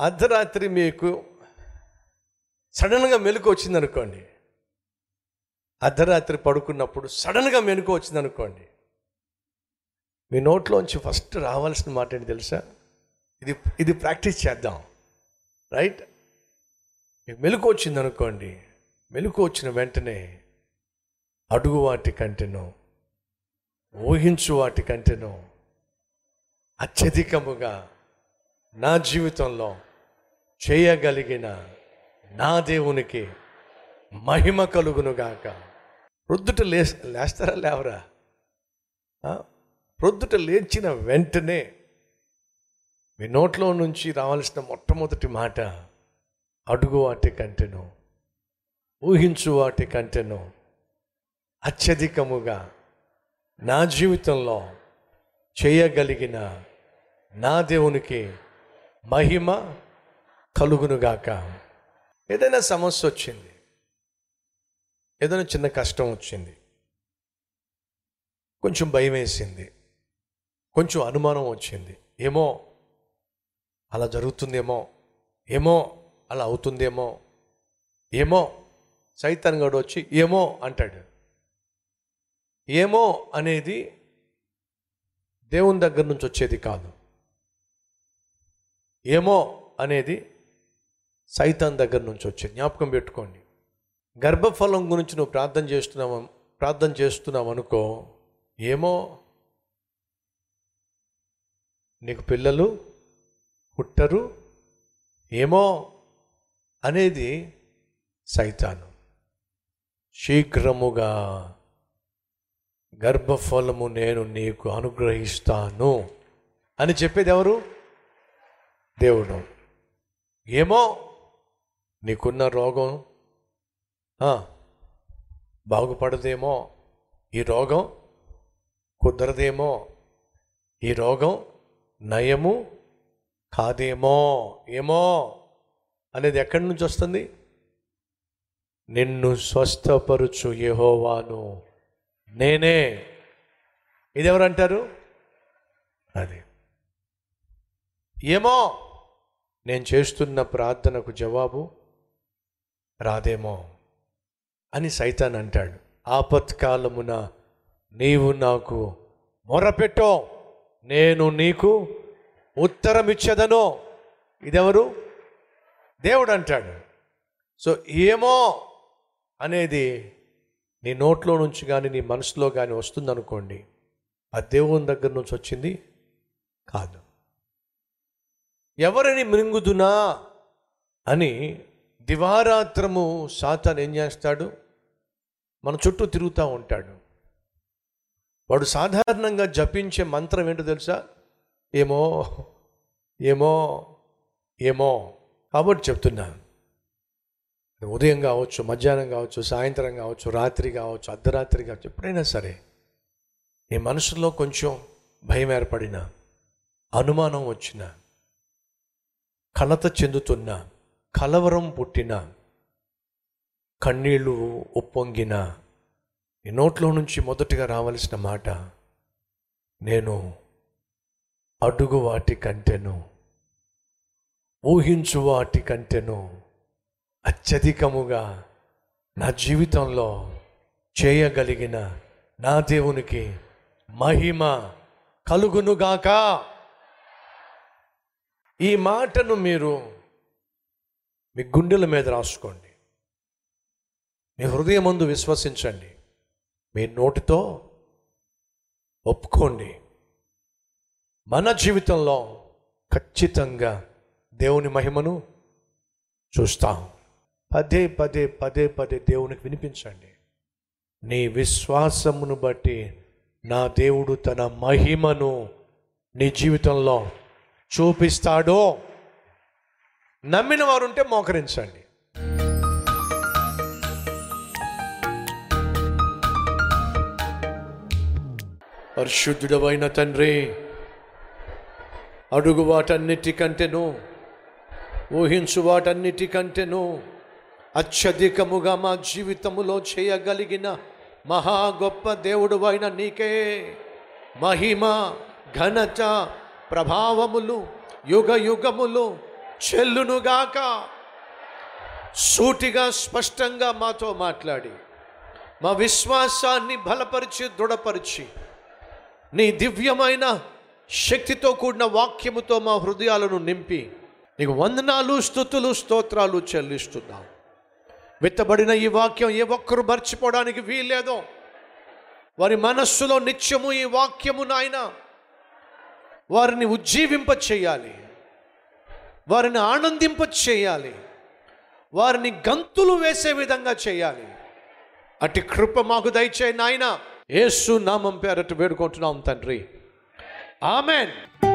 అర్ధరాత్రి మీకు సడన్గా మెలకు వచ్చింది అనుకోండి అర్ధరాత్రి పడుకున్నప్పుడు సడన్గా మెలకు వచ్చింది అనుకోండి మీ నోట్లోంచి ఫస్ట్ రావాల్సిన మాట ఏంటి తెలుసా? ఇది ఇది ప్రాక్టీస్ చేద్దాం. రైట్? మీకు మెలకు వచ్చింది అనుకోండి మెలకు వచ్చిన వెంటనే అడుగు వాటి కంటేనో ఊహించు వాటి కంటేనో అత్యధికముగా నా జీవితంలో చేయగలిగిన నా దేవునికి మహిమ కలుగునుగాక ప్రొద్దుట లే లేస్తారా లేవరా? ప్రొద్దుట లేచిన వెంటనే మీ నోట్లో నుంచి రావాల్సిన మొట్టమొదటి మాట అడుగు వాటి కంటేను ఊహించు వాటి కంటేను అత్యధికముగా నా జీవితంలో చేయగలిగిన నా దేవునికి మహిమ కలుగునుగాక. ఏదైనా సమస్య వచ్చింది ఏదైనా చిన్న కష్టం వచ్చింది కొంచెం భయం వేసింది కొంచెం అనుమానం వచ్చింది ఏమో అలా జరుగుతుందేమో ఏమో అలా అవుతుందేమో ఏమో సైతాన్ గడు వచ్చి ఏమో అంటాడు. ఏమో అనేది దేవుని దగ్గర నుంచి వచ్చేది కాదు. ఏమో అనేది సైతాన్ దగ్గర నుంచి వచ్చే జ్ఞాపకం పెట్టుకోండి. గర్భఫలం గురించి నువ్వు ప్రార్థన చేస్తున్నావు ప్రార్థన చేస్తున్నావు అనుకో ఏమో నీకు పిల్లలు పుట్టరు ఏమో అనేది సైతాను. శీఘ్రముగా గర్భఫలము నేను నీకు అనుగ్రహిస్తాను అని చెప్పేది ఎవరు? దేవుడు. ఏమో? నీకున్న రోగం. బాగుపడదేమో ఈ రోగం కుదరదేమో ఈ రోగం నయము కాదేమో ఏమో అనేది ఎక్కడి నుంచి వస్తుంది? నిన్ను స్వస్థపరుచు యహోవాను. నేనే. ఇదెవరంటారు? అది. ఏమో? నేను చేస్తున్న ప్రార్థనకు జవాబు రాదేమో అని సైతాన్ అంటాడు. ఆపత్కాలమున నీవు నాకు మొరపెట్టో నేను నీకు ఉత్తరం ఇచ్చేదను ఇదెవరు? దేవుడు అంటాడు సో ఏమో అనేది నీ నోట్లో నుంచి కానీ నీ మనసులో కానీ వస్తుందనుకోండి ఆ దేవుని దగ్గర నుంచి వచ్చింది కాదు. ఎవరిని మృంగుదునా అని దివారాత్రము సాతాన్ ఏం చేస్తాడు? మన చుట్టూ తిరుగుతూ ఉంటాడు. వాడు సాధారణంగా జపించే మంత్రం ఏంటో తెలుసా? ఏమో ఏమో ఏమో కాబట్టి చెప్తున్నా. ఉదయం కావచ్చు మధ్యాహ్నం కావచ్చు సాయంత్రం కావచ్చు రాత్రి కావచ్చు అర్ధరాత్రి కావచ్చు ఎప్పుడైనా సరే నీ మనసులో కొంచెం భయం ఏర్పడిన అనుమానం వచ్చిన కలత చెందుతున్న కలవరం పుట్టిన కన్నీళ్ళు ఉప్పొంగిన నోట్లో నుంచి మొదటిగా రావలసిన మాట నేను అడుగు వాటి కంటేను ఊహించు వాటి కంటేను అత్యధికముగా నా జీవితంలో చేయగలిగిన నా దేవునికి మహిమ కలుగునుగాక. ఈ మాటను మీరు మీ గుండెల మీద రాసుకోండి. మీ హృదయం ముందు విశ్వసించండి. మీ నోటితో ఒప్పుకోండి. మన జీవితంలో ఖచ్చితంగా దేవుని మహిమను చూస్తాం. పదే పదే పదే పదే దేవునికి వినిపించండి. నీ విశ్వాసమును బట్టి నా దేవుడు తన మహిమను నీ జీవితంలో చూపిస్తాడో? నమ్మిన వారుంటే మోకరించండి. పరిశుద్ధుడవైన తండ్రి అడుగు వాటన్నిటికంటేను ఊహించు వాటన్నిటికంటేను అత్యధికముగా మా జీవితములో చేయగలిగిన మహా గొప్ప దేవుడు అయిన నీకే. మహిమ ఘనత ప్రభావములు యుగ యుగములు చెల్లునుగాక. సూటిగా స్పష్టంగా మాతో మాట్లాడి. మా విశ్వాసాన్ని బలపరిచి దృఢపరిచి నీ దివ్యమైన శక్తితో కూడిన వాక్యముతో మా హృదయాలను నింపి నీకు వందనాలు స్థుతులు స్తోత్రాలు చెల్లిస్తున్నాం. విత్తబడిన ఈ వాక్యం ఏ ఒక్కరు మర్చిపోవడానికి వీల్లేదో. వారి మనస్సులో నిత్యము ఈ వాక్యము నాయన. వారిని ఉజ్జీవింప చేయాలి. వారిని ఆనందింప చేయాలి. వారిని గంతులు వేసే విధంగా చేయాలి. అటు కృప మాకు దయచేయి నాయన. యేసు నామం పేరట్టు వేడుకుంటున్నాం తండ్రి. ఆమెన్.